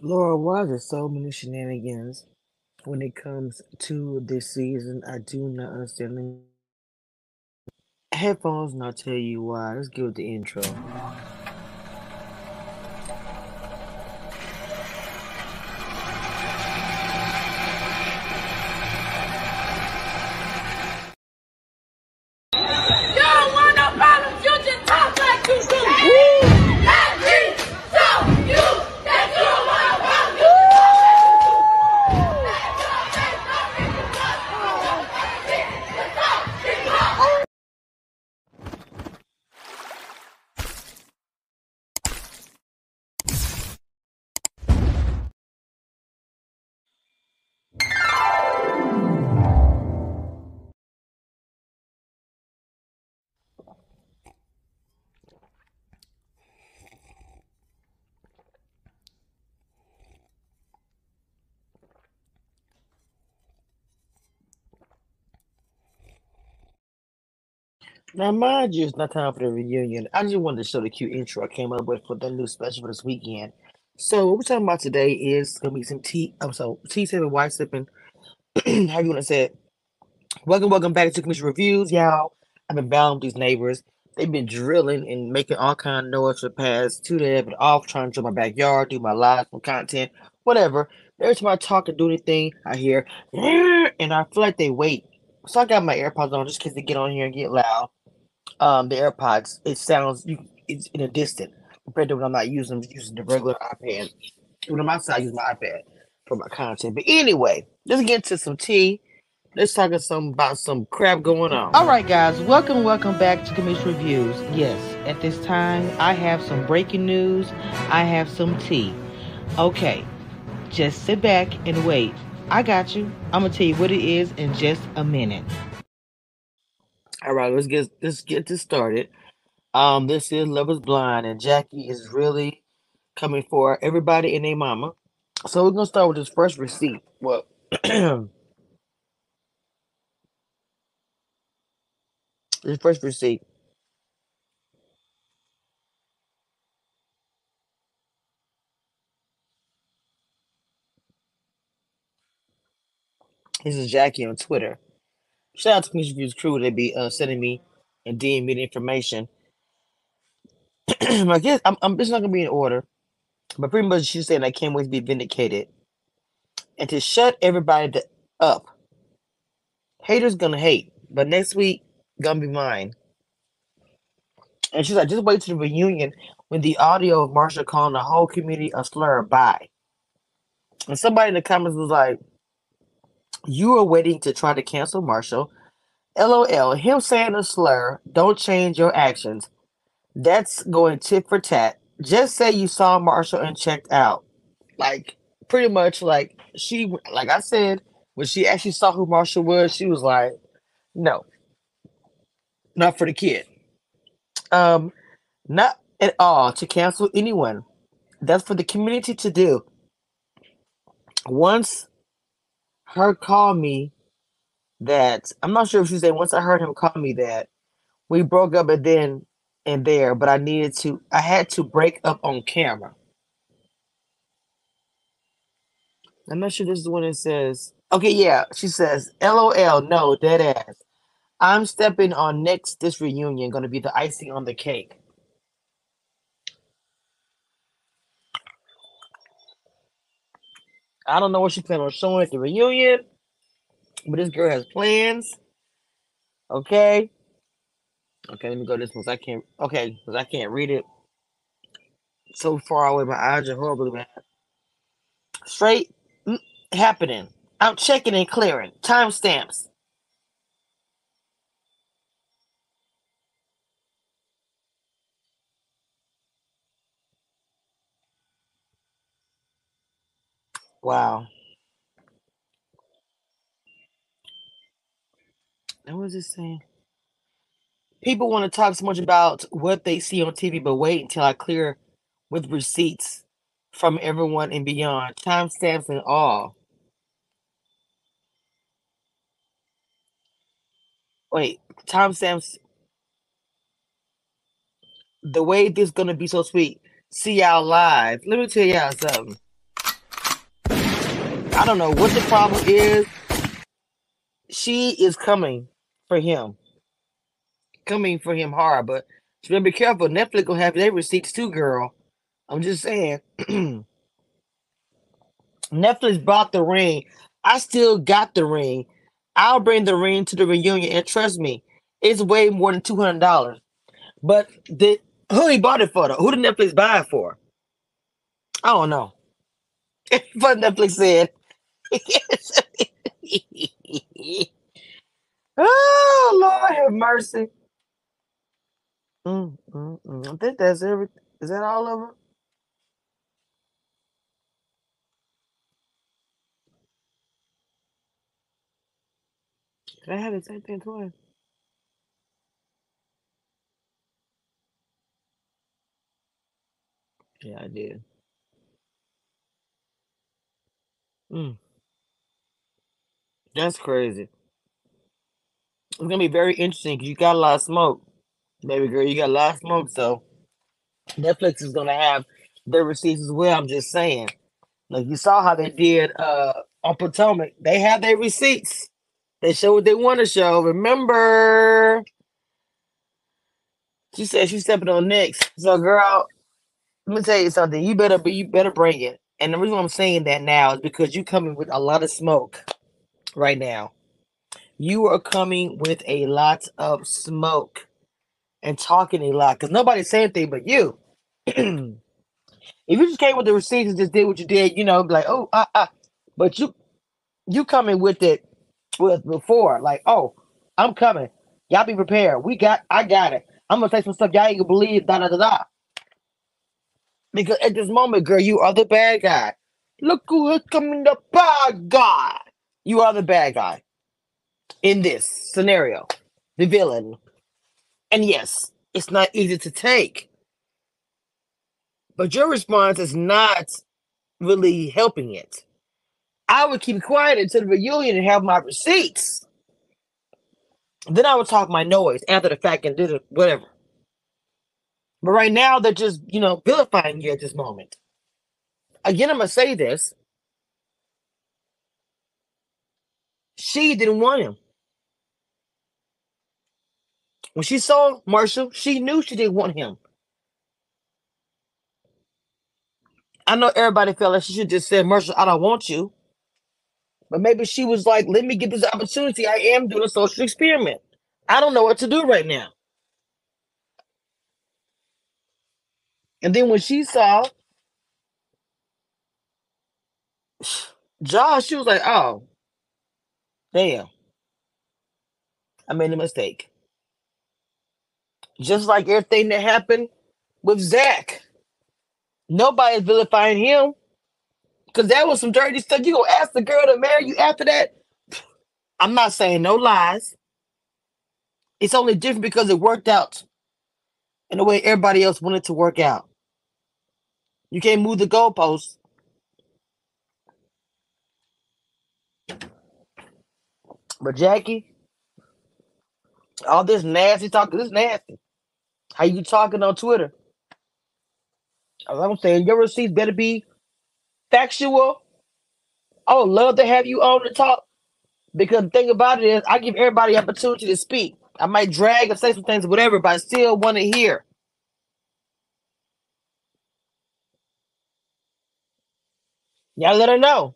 Laura, why there so many shenanigans when it comes to this season? I do not understand. Headphones, and I'll tell you why. Let's give it the intro. Now, mind you, it's not time for the reunion. I just wanted to show the cute intro I came up with for the new special for this weekend. So, what we're talking about today is gonna be some tea. I'm so tea sipping, white sipping. How you want to say it? Welcome, welcome back to Cameshia Reviews, y'all. I've been battling with these neighbors. They've been drilling and making all kind of noise for the past two days. I've been off trying to drill my backyard, do my live some content, whatever. Every time I talk or do anything, I hear, and I feel like they wait. So I got my AirPods on just in case they get on here and get loud um the AirPods, it sounds you it's in a distant compared to when I'm not using using the regular iPad. When I'm outside, I use my iPad for my content. But anyway, let's get into some tea. Let's talk some about some crap going on. All right, guys, welcome, welcome back to Cameshia Reviews. Yes, at this time, I have some breaking news. I have some tea. Okay, just sit back and wait. I got you. I'm gonna tell you what it is in just a minute. All right, let's get let's get this started. Um, this is Love is Blind, and Jackie is really coming for everybody and their mama. So we're gonna start with this first receipt. Well, this first receipt. This is Jackie on Twitter. Shout out to Cameshia Views crew. They be uh, sending me and DM me the information. I guess I'm, I'm. It's not gonna be in order, but pretty much she's saying I can't wait to be vindicated and to shut everybody up. Haters gonna hate, but next week gonna be mine. And she's like, just wait to the reunion when the audio of Marshall calling the whole community a slur by. And somebody in the comments was like, You are waiting to try to cancel Marshall. LOL, him saying a slur, don't change your actions. That's going tit for tat. Just say you saw Marshall and checked out. Like, pretty much, like, she, like I said, when she actually saw who Marshall was, she was like, No, not for the kid. Um, not at all to cancel anyone. That's for the community to do. Once her call me that I'm not sure if she said once I heard him call me that we broke up and then and there, but I needed to I had to break up on camera. I'm not sure this is one that says okay, yeah. She says, LOL, no, dead ass. I'm stepping on next this reunion, gonna be the icing on the cake. I don't know what she planned on showing at the reunion, but this girl has plans. Okay. Okay, let me go this one. I can't. Okay, because I can't read it so far away. My eyes are horribly bad. Straight mm, happening. I'm checking and clearing. Timestamps. Wow. And what was it saying? People want to talk so much about what they see on TV, but wait until I clear with receipts from everyone and beyond, timestamps and all. Wait, timestamps. The way this gonna be so sweet. See y'all live. Let me tell y'all something. I don't know what the problem is. She is coming for him, coming for him hard. But you better be careful. Netflix will have their receipts too, girl. I'm just saying. Netflix bought the ring. I still got the ring. I'll bring the ring to the reunion, and trust me, it's way more than two hundred dollars. But the who he bought it for? Though? Who did Netflix buy it for? I don't know. but Netflix said. oh Lord have mercy. Mm, mm, mm. I think that's every. Is that all of them? I have the same thing twice? Yeah, I did. Mm, that's crazy. It's gonna be very interesting because you got a lot of smoke, baby girl. You got a lot of smoke, so Netflix is gonna have their receipts as well. I'm just saying. Like you saw how they did uh on Potomac. They have their receipts. They show what they want to show. Remember, she said she's stepping on next. So, girl, let me tell you something. You better be. You better bring it. And the reason I'm saying that now is because you coming with a lot of smoke right now. You are coming with a lot of smoke and talking a lot because nobody's saying anything but you. if you just came with the receipts and just did what you did, you know, like, oh, uh, uh. But you, you coming with it with before, like, oh, I'm coming. Y'all be prepared. We got, I got it. I'm gonna say some stuff y'all ain't gonna believe. Da da da da. Because at this moment, girl, you are the bad guy. Look who is coming, the bad guy. You are the bad guy in this scenario, the villain. And yes, it's not easy to take. But your response is not really helping it. I would keep quiet until the reunion and have my receipts. Then I would talk my noise after the fact and do whatever. But right now, they're just, you know, vilifying you at this moment. Again, I'm going to say this. She didn't want him. When she saw Marshall, she knew she didn't want him. I know everybody felt like she should just say, Marshall, I don't want you. But maybe she was like, let me get this opportunity. I am doing a social experiment. I don't know what to do right now. And then when she saw Josh, she was like, oh, damn. I made a mistake. Just like everything that happened with Zach. Nobody's vilifying him. Because that was some dirty stuff. You gonna ask the girl to marry you after that? I'm not saying no lies. It's only different because it worked out in the way everybody else wanted to work out. You can't move the goalposts. But Jackie, all this nasty talk, this nasty. How you talking on Twitter? As I'm saying, your receipts better be factual. I would love to have you on the talk because the thing about it is, I give everybody opportunity to speak. I might drag or say some things, whatever, but I still want to hear. Y'all let her know.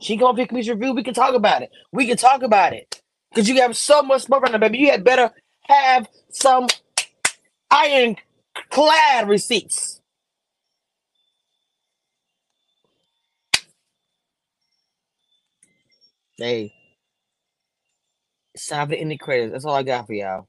She come up here, Cameshia review. We can talk about it. We can talk about it because you have so much smoke right now, baby. You had better have some ironclad receipts. Hey, it's time any credits. That's all I got for y'all.